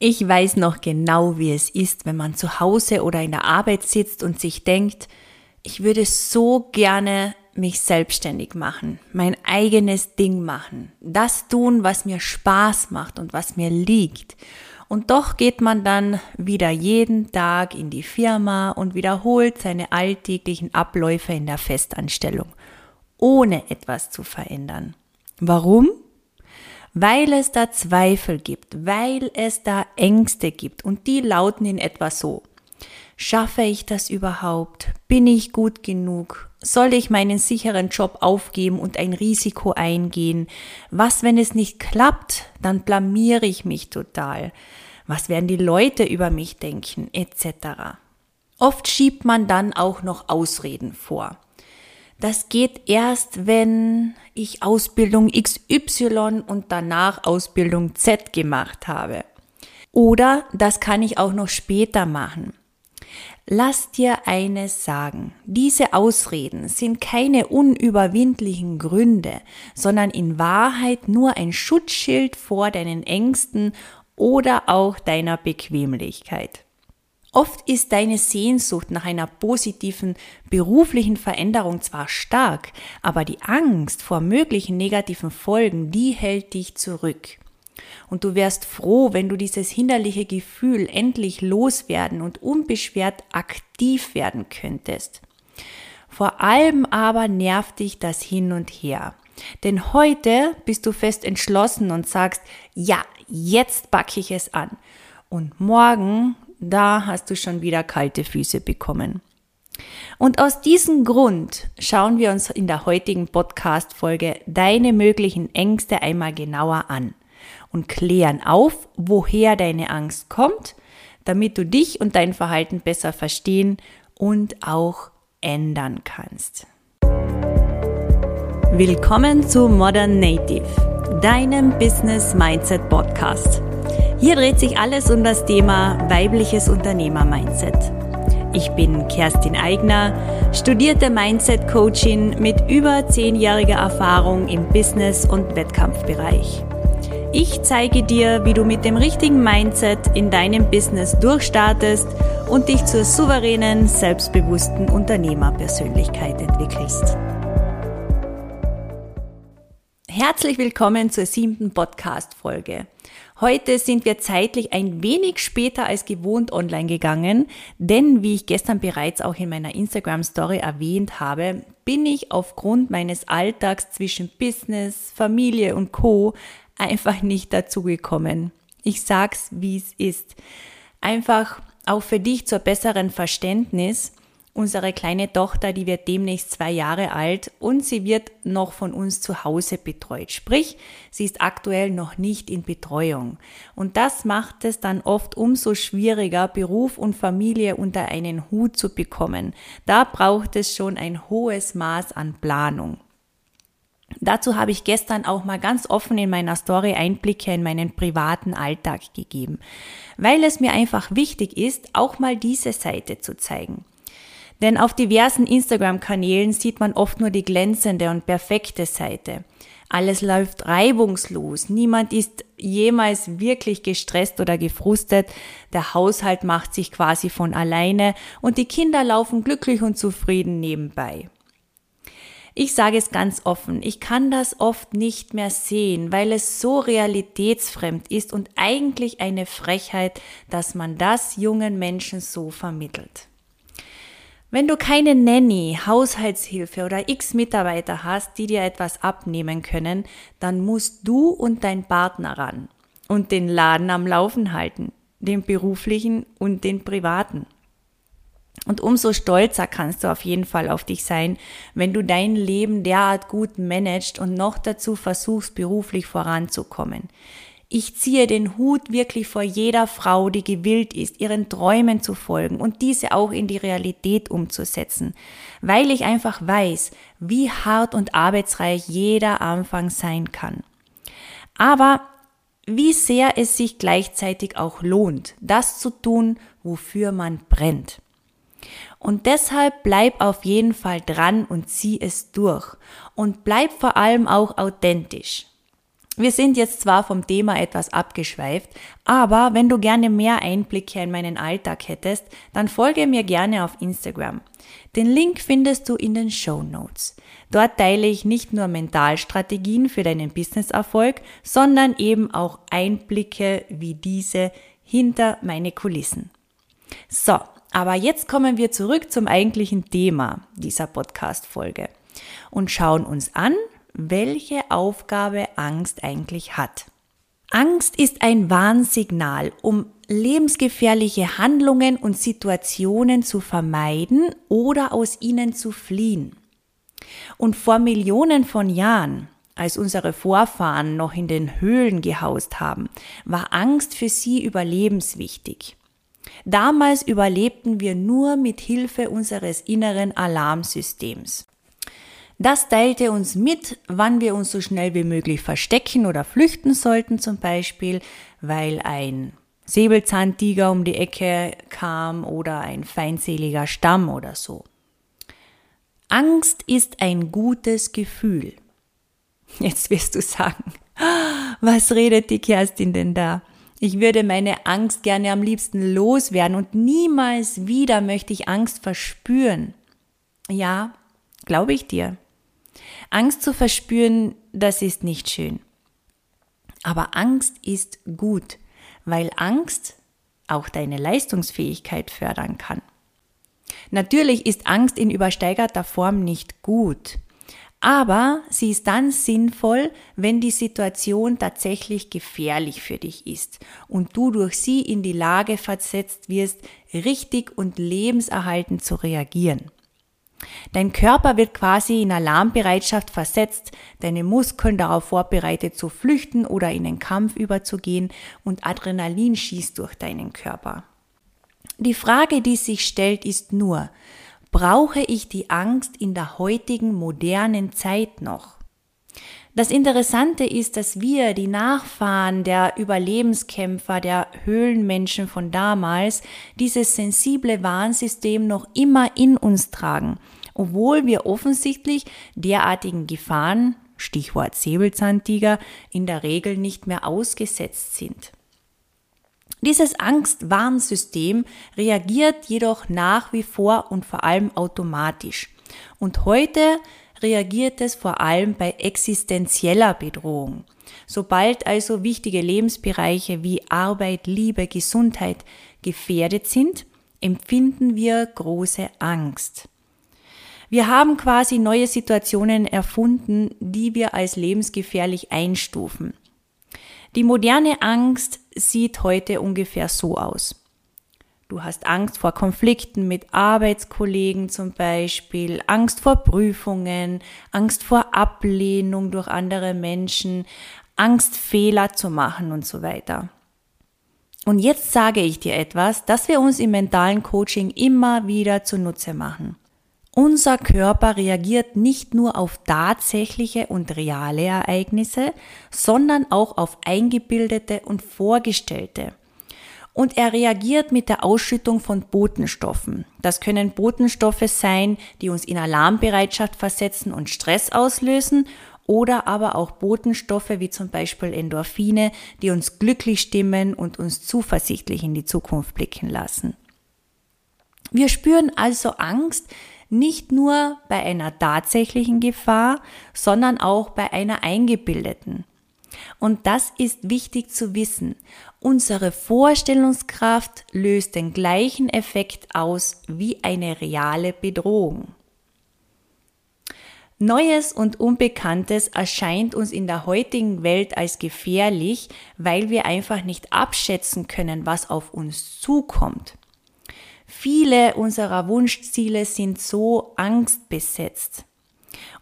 Ich weiß noch genau, wie es ist, wenn man zu Hause oder in der Arbeit sitzt und sich denkt, ich würde so gerne mich selbstständig machen, mein eigenes Ding machen, das tun, was mir Spaß macht und was mir liegt. Und doch geht man dann wieder jeden Tag in die Firma und wiederholt seine alltäglichen Abläufe in der Festanstellung, ohne etwas zu verändern. Warum? Weil es da Zweifel gibt, weil es da Ängste gibt und die lauten in etwa so. Schaffe ich das überhaupt? Bin ich gut genug? Soll ich meinen sicheren Job aufgeben und ein Risiko eingehen? Was, wenn es nicht klappt? Dann blamiere ich mich total. Was werden die Leute über mich denken? Etc. Oft schiebt man dann auch noch Ausreden vor. Das geht erst, wenn ich Ausbildung XY und danach Ausbildung Z gemacht habe. Oder das kann ich auch noch später machen. Lass dir eines sagen. Diese Ausreden sind keine unüberwindlichen Gründe, sondern in Wahrheit nur ein Schutzschild vor deinen Ängsten oder auch deiner Bequemlichkeit. Oft ist deine Sehnsucht nach einer positiven beruflichen Veränderung zwar stark, aber die Angst vor möglichen negativen Folgen, die hält dich zurück. Und du wärst froh, wenn du dieses hinderliche Gefühl endlich loswerden und unbeschwert aktiv werden könntest. Vor allem aber nervt dich das Hin und Her. Denn heute bist du fest entschlossen und sagst, ja, jetzt backe ich es an. Und morgen, da hast du schon wieder kalte Füße bekommen. Und aus diesem Grund schauen wir uns in der heutigen Podcast-Folge deine möglichen Ängste einmal genauer an und klären auf, woher deine Angst kommt, damit du dich und dein Verhalten besser verstehen und auch ändern kannst. Willkommen zu Modern Native, deinem Business Mindset Podcast. Hier dreht sich alles um das Thema weibliches Unternehmer-Mindset. Ich bin Kerstin Eigner, studierte Mindset-Coachin mit über zehnjähriger Erfahrung im Business- und Wettkampfbereich. Ich zeige dir, wie du mit dem richtigen Mindset in deinem Business durchstartest und dich zur souveränen, selbstbewussten Unternehmerpersönlichkeit entwickelst. Herzlich willkommen zur siebten Podcast-Folge. Heute sind wir zeitlich ein wenig später als gewohnt online gegangen, denn wie ich gestern bereits auch in meiner Instagram-Story erwähnt habe, bin ich aufgrund meines Alltags zwischen Business, Familie und Co einfach nicht dazu gekommen. Ich sag's, wie es ist. Einfach auch für dich zur besseren Verständnis. Unsere kleine Tochter, die wird demnächst zwei Jahre alt und sie wird noch von uns zu Hause betreut. Sprich, sie ist aktuell noch nicht in Betreuung. Und das macht es dann oft umso schwieriger, Beruf und Familie unter einen Hut zu bekommen. Da braucht es schon ein hohes Maß an Planung. Dazu habe ich gestern auch mal ganz offen in meiner Story Einblicke in meinen privaten Alltag gegeben, weil es mir einfach wichtig ist, auch mal diese Seite zu zeigen. Denn auf diversen Instagram-Kanälen sieht man oft nur die glänzende und perfekte Seite. Alles läuft reibungslos, niemand ist jemals wirklich gestresst oder gefrustet, der Haushalt macht sich quasi von alleine und die Kinder laufen glücklich und zufrieden nebenbei. Ich sage es ganz offen, ich kann das oft nicht mehr sehen, weil es so realitätsfremd ist und eigentlich eine Frechheit, dass man das jungen Menschen so vermittelt. Wenn du keine Nanny, Haushaltshilfe oder x Mitarbeiter hast, die dir etwas abnehmen können, dann musst du und dein Partner ran und den Laden am Laufen halten, den beruflichen und den privaten. Und umso stolzer kannst du auf jeden Fall auf dich sein, wenn du dein Leben derart gut managst und noch dazu versuchst, beruflich voranzukommen. Ich ziehe den Hut wirklich vor jeder Frau, die gewillt ist, ihren Träumen zu folgen und diese auch in die Realität umzusetzen, weil ich einfach weiß, wie hart und arbeitsreich jeder Anfang sein kann. Aber wie sehr es sich gleichzeitig auch lohnt, das zu tun, wofür man brennt. Und deshalb bleib auf jeden Fall dran und zieh es durch. Und bleib vor allem auch authentisch. Wir sind jetzt zwar vom Thema etwas abgeschweift, aber wenn du gerne mehr Einblicke in meinen Alltag hättest, dann folge mir gerne auf Instagram. Den Link findest du in den Show Notes. Dort teile ich nicht nur Mentalstrategien für deinen Businesserfolg, sondern eben auch Einblicke wie diese hinter meine Kulissen. So, aber jetzt kommen wir zurück zum eigentlichen Thema dieser Podcast-Folge und schauen uns an, welche Aufgabe Angst eigentlich hat. Angst ist ein Warnsignal, um lebensgefährliche Handlungen und Situationen zu vermeiden oder aus ihnen zu fliehen. Und vor Millionen von Jahren, als unsere Vorfahren noch in den Höhlen gehaust haben, war Angst für sie überlebenswichtig. Damals überlebten wir nur mit Hilfe unseres inneren Alarmsystems. Das teilte uns mit, wann wir uns so schnell wie möglich verstecken oder flüchten sollten zum Beispiel, weil ein Säbelzahntiger um die Ecke kam oder ein feindseliger Stamm oder so. Angst ist ein gutes Gefühl. Jetzt wirst du sagen, was redet die Kerstin denn da? Ich würde meine Angst gerne am liebsten loswerden und niemals wieder möchte ich Angst verspüren. Ja, glaube ich dir. Angst zu verspüren, das ist nicht schön. Aber Angst ist gut, weil Angst auch deine Leistungsfähigkeit fördern kann. Natürlich ist Angst in übersteigerter Form nicht gut, aber sie ist dann sinnvoll, wenn die Situation tatsächlich gefährlich für dich ist und du durch sie in die Lage versetzt wirst, richtig und lebenserhaltend zu reagieren. Dein Körper wird quasi in Alarmbereitschaft versetzt, deine Muskeln darauf vorbereitet zu flüchten oder in den Kampf überzugehen und Adrenalin schießt durch deinen Körper. Die Frage, die sich stellt, ist nur, brauche ich die Angst in der heutigen modernen Zeit noch? Das Interessante ist, dass wir, die Nachfahren der Überlebenskämpfer, der Höhlenmenschen von damals, dieses sensible Warnsystem noch immer in uns tragen, obwohl wir offensichtlich derartigen Gefahren, Stichwort Säbelzahntiger, in der Regel nicht mehr ausgesetzt sind. Dieses Angstwarnsystem reagiert jedoch nach wie vor und vor allem automatisch. Und heute reagiert es vor allem bei existenzieller Bedrohung. Sobald also wichtige Lebensbereiche wie Arbeit, Liebe, Gesundheit gefährdet sind, empfinden wir große Angst. Wir haben quasi neue Situationen erfunden, die wir als lebensgefährlich einstufen. Die moderne Angst sieht heute ungefähr so aus. Du hast Angst vor Konflikten mit Arbeitskollegen zum Beispiel, Angst vor Prüfungen, Angst vor Ablehnung durch andere Menschen, Angst Fehler zu machen und so weiter. Und jetzt sage ich dir etwas, das wir uns im mentalen Coaching immer wieder zunutze machen. Unser Körper reagiert nicht nur auf tatsächliche und reale Ereignisse, sondern auch auf eingebildete und vorgestellte und er reagiert mit der Ausschüttung von Botenstoffen. Das können Botenstoffe sein, die uns in Alarmbereitschaft versetzen und Stress auslösen oder aber auch Botenstoffe wie zum Beispiel Endorphine, die uns glücklich stimmen und uns zuversichtlich in die Zukunft blicken lassen. Wir spüren also Angst nicht nur bei einer tatsächlichen Gefahr, sondern auch bei einer eingebildeten. Und das ist wichtig zu wissen. Unsere Vorstellungskraft löst den gleichen Effekt aus wie eine reale Bedrohung. Neues und Unbekanntes erscheint uns in der heutigen Welt als gefährlich, weil wir einfach nicht abschätzen können, was auf uns zukommt. Viele unserer Wunschziele sind so angstbesetzt.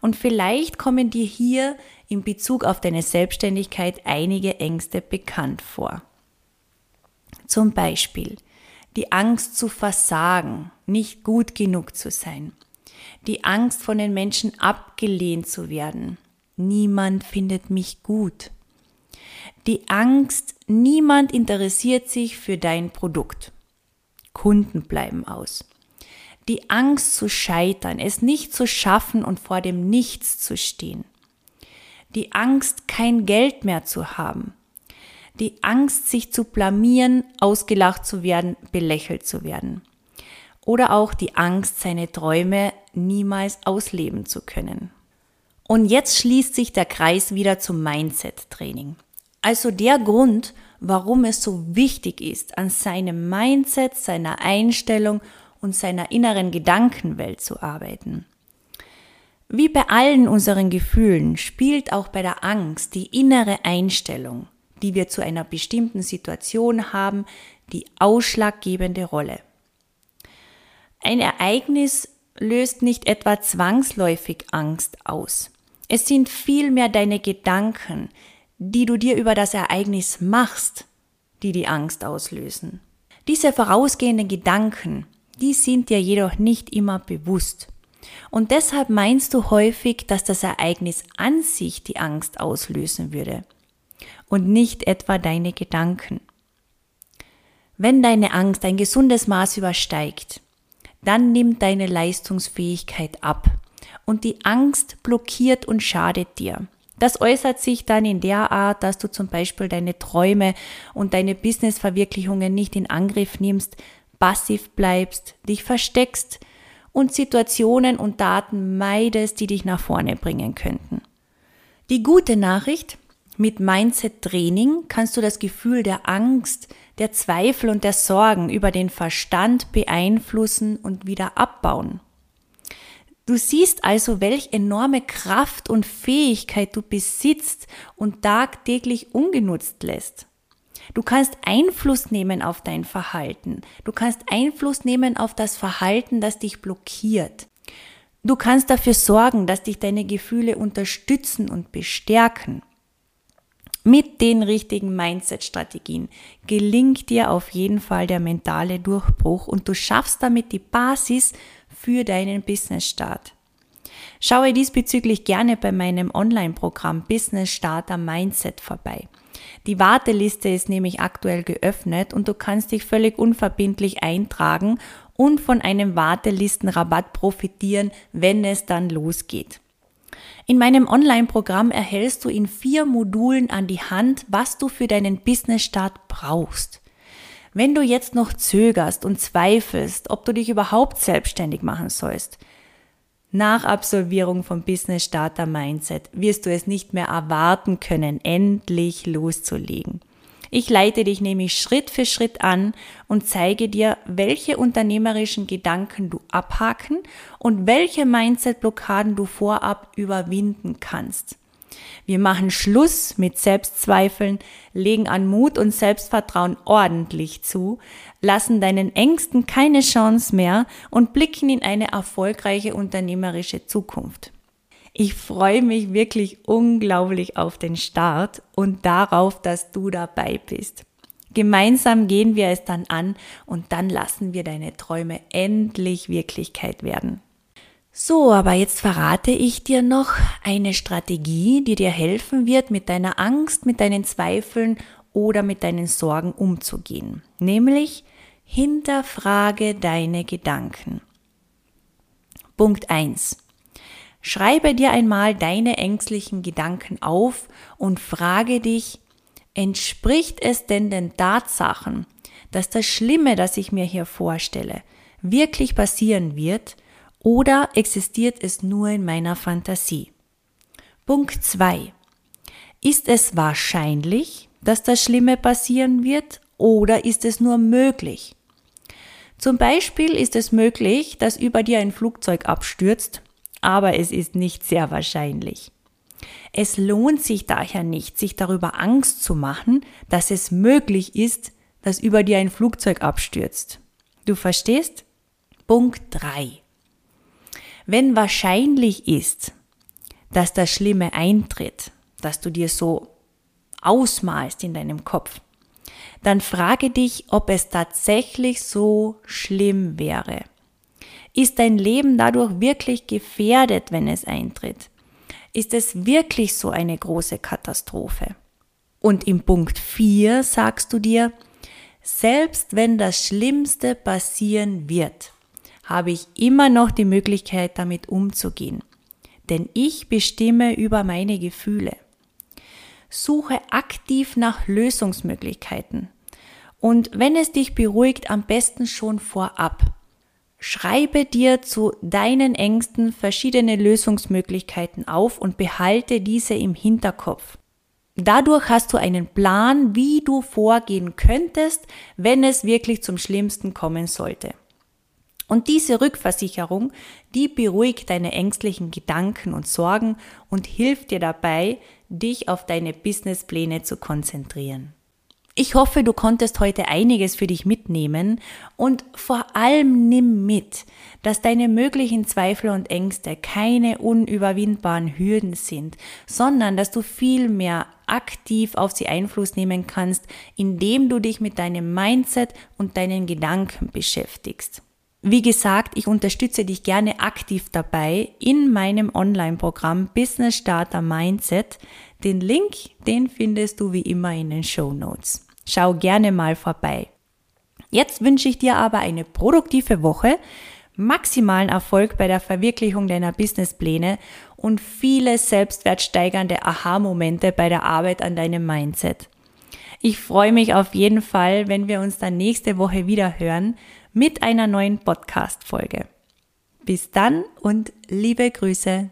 Und vielleicht kommen dir hier in Bezug auf deine Selbstständigkeit einige Ängste bekannt vor. Zum Beispiel die Angst zu versagen, nicht gut genug zu sein, die Angst von den Menschen abgelehnt zu werden, niemand findet mich gut, die Angst, niemand interessiert sich für dein Produkt, Kunden bleiben aus, die Angst zu scheitern, es nicht zu schaffen und vor dem Nichts zu stehen, die Angst, kein Geld mehr zu haben, die Angst, sich zu blamieren, ausgelacht zu werden, belächelt zu werden. Oder auch die Angst, seine Träume niemals ausleben zu können. Und jetzt schließt sich der Kreis wieder zum Mindset-Training. Also der Grund, warum es so wichtig ist, an seinem Mindset, seiner Einstellung und seiner inneren Gedankenwelt zu arbeiten. Wie bei allen unseren Gefühlen spielt auch bei der Angst die innere Einstellung, die wir zu einer bestimmten Situation haben, die ausschlaggebende Rolle. Ein Ereignis löst nicht etwa zwangsläufig Angst aus. Es sind vielmehr deine Gedanken, die du dir über das Ereignis machst, die die Angst auslösen. Diese vorausgehenden Gedanken, die sind dir jedoch nicht immer bewusst. Und deshalb meinst du häufig, dass das Ereignis an sich die Angst auslösen würde und nicht etwa deine Gedanken. Wenn deine Angst ein gesundes Maß übersteigt, dann nimmt deine Leistungsfähigkeit ab und die Angst blockiert und schadet dir. Das äußert sich dann in der Art, dass du zum Beispiel deine Träume und deine Businessverwirklichungen nicht in Angriff nimmst, passiv bleibst, dich versteckst und Situationen und Daten meidest, die dich nach vorne bringen könnten. Die gute Nachricht, mit Mindset Training kannst du das Gefühl der Angst, der Zweifel und der Sorgen über den Verstand beeinflussen und wieder abbauen. Du siehst also, welch enorme Kraft und Fähigkeit du besitzt und tagtäglich ungenutzt lässt. Du kannst Einfluss nehmen auf dein Verhalten. Du kannst Einfluss nehmen auf das Verhalten, das dich blockiert. Du kannst dafür sorgen, dass dich deine Gefühle unterstützen und bestärken. Mit den richtigen Mindset-Strategien gelingt dir auf jeden Fall der mentale Durchbruch und du schaffst damit die Basis für deinen Business-Start. Schaue diesbezüglich gerne bei meinem Online-Programm Business Starter Mindset vorbei. Die Warteliste ist nämlich aktuell geöffnet und du kannst dich völlig unverbindlich eintragen und von einem Wartelistenrabatt profitieren, wenn es dann losgeht. In meinem Online-Programm erhältst du in vier Modulen an die Hand, was du für deinen Business-Start brauchst. Wenn du jetzt noch zögerst und zweifelst, ob du dich überhaupt selbstständig machen sollst, nach Absolvierung vom Business Starter Mindset wirst du es nicht mehr erwarten können, endlich loszulegen. Ich leite dich nämlich Schritt für Schritt an und zeige dir, welche unternehmerischen Gedanken du abhaken und welche Mindset-Blockaden du vorab überwinden kannst. Wir machen Schluss mit Selbstzweifeln, legen an Mut und Selbstvertrauen ordentlich zu, lassen deinen Ängsten keine Chance mehr und blicken in eine erfolgreiche unternehmerische Zukunft. Ich freue mich wirklich unglaublich auf den Start und darauf, dass du dabei bist. Gemeinsam gehen wir es dann an und dann lassen wir deine Träume endlich Wirklichkeit werden. So, aber jetzt verrate ich dir noch eine Strategie, die dir helfen wird, mit deiner Angst, mit deinen Zweifeln oder mit deinen Sorgen umzugehen. Nämlich hinterfrage deine Gedanken. Punkt 1. Schreibe dir einmal deine ängstlichen Gedanken auf und frage dich, entspricht es denn den Tatsachen, dass das Schlimme, das ich mir hier vorstelle, wirklich passieren wird oder existiert es nur in meiner Fantasie? Punkt 2. Ist es wahrscheinlich, dass das Schlimme passieren wird oder ist es nur möglich? Zum Beispiel ist es möglich, dass über dir ein Flugzeug abstürzt, aber es ist nicht sehr wahrscheinlich. Es lohnt sich daher nicht, sich darüber Angst zu machen, dass es möglich ist, dass über dir ein Flugzeug abstürzt. Du verstehst? Punkt 3. Wenn wahrscheinlich ist, dass das Schlimme eintritt, dass du dir so ausmalst in deinem Kopf, dann frage dich, ob es tatsächlich so schlimm wäre. Ist dein Leben dadurch wirklich gefährdet, wenn es eintritt? Ist es wirklich so eine große Katastrophe? Und im Punkt 4 sagst du dir, selbst wenn das Schlimmste passieren wird, habe ich immer noch die Möglichkeit, damit umzugehen. Denn ich bestimme über meine Gefühle. suche aktiv nach Lösungsmöglichkeiten. Und wenn es dich beruhigt, am besten schon vorab. Schreibe dir zu deinen Ängsten verschiedene Lösungsmöglichkeiten auf und behalte diese im Hinterkopf. Dadurch hast du einen Plan, wie du vorgehen könntest, wenn es wirklich zum Schlimmsten kommen sollte. Und diese Rückversicherung, die beruhigt deine ängstlichen Gedanken und Sorgen und hilft dir dabei, dich auf deine Businesspläne zu konzentrieren. Ich hoffe, du konntest heute einiges für dich mitnehmen und vor allem nimm mit, dass deine möglichen Zweifel und Ängste keine unüberwindbaren Hürden sind, sondern dass du viel mehr aktiv auf sie Einfluss nehmen kannst, indem du dich mit deinem Mindset und deinen Gedanken beschäftigst. Wie gesagt, ich unterstütze dich gerne aktiv dabei in meinem Online-Programm Business Starter Mindset. Den Link, den findest du wie immer in den Show Notes. Schau gerne mal vorbei. Jetzt wünsche ich dir aber eine produktive Woche, maximalen Erfolg bei der Verwirklichung deiner Businesspläne und viele selbstwertsteigernde Aha-Momente bei der Arbeit an deinem Mindset. Ich freue mich auf jeden Fall, wenn wir uns dann nächste Woche wieder hören mit einer neuen Podcast-Folge. Bis dann und liebe Grüße.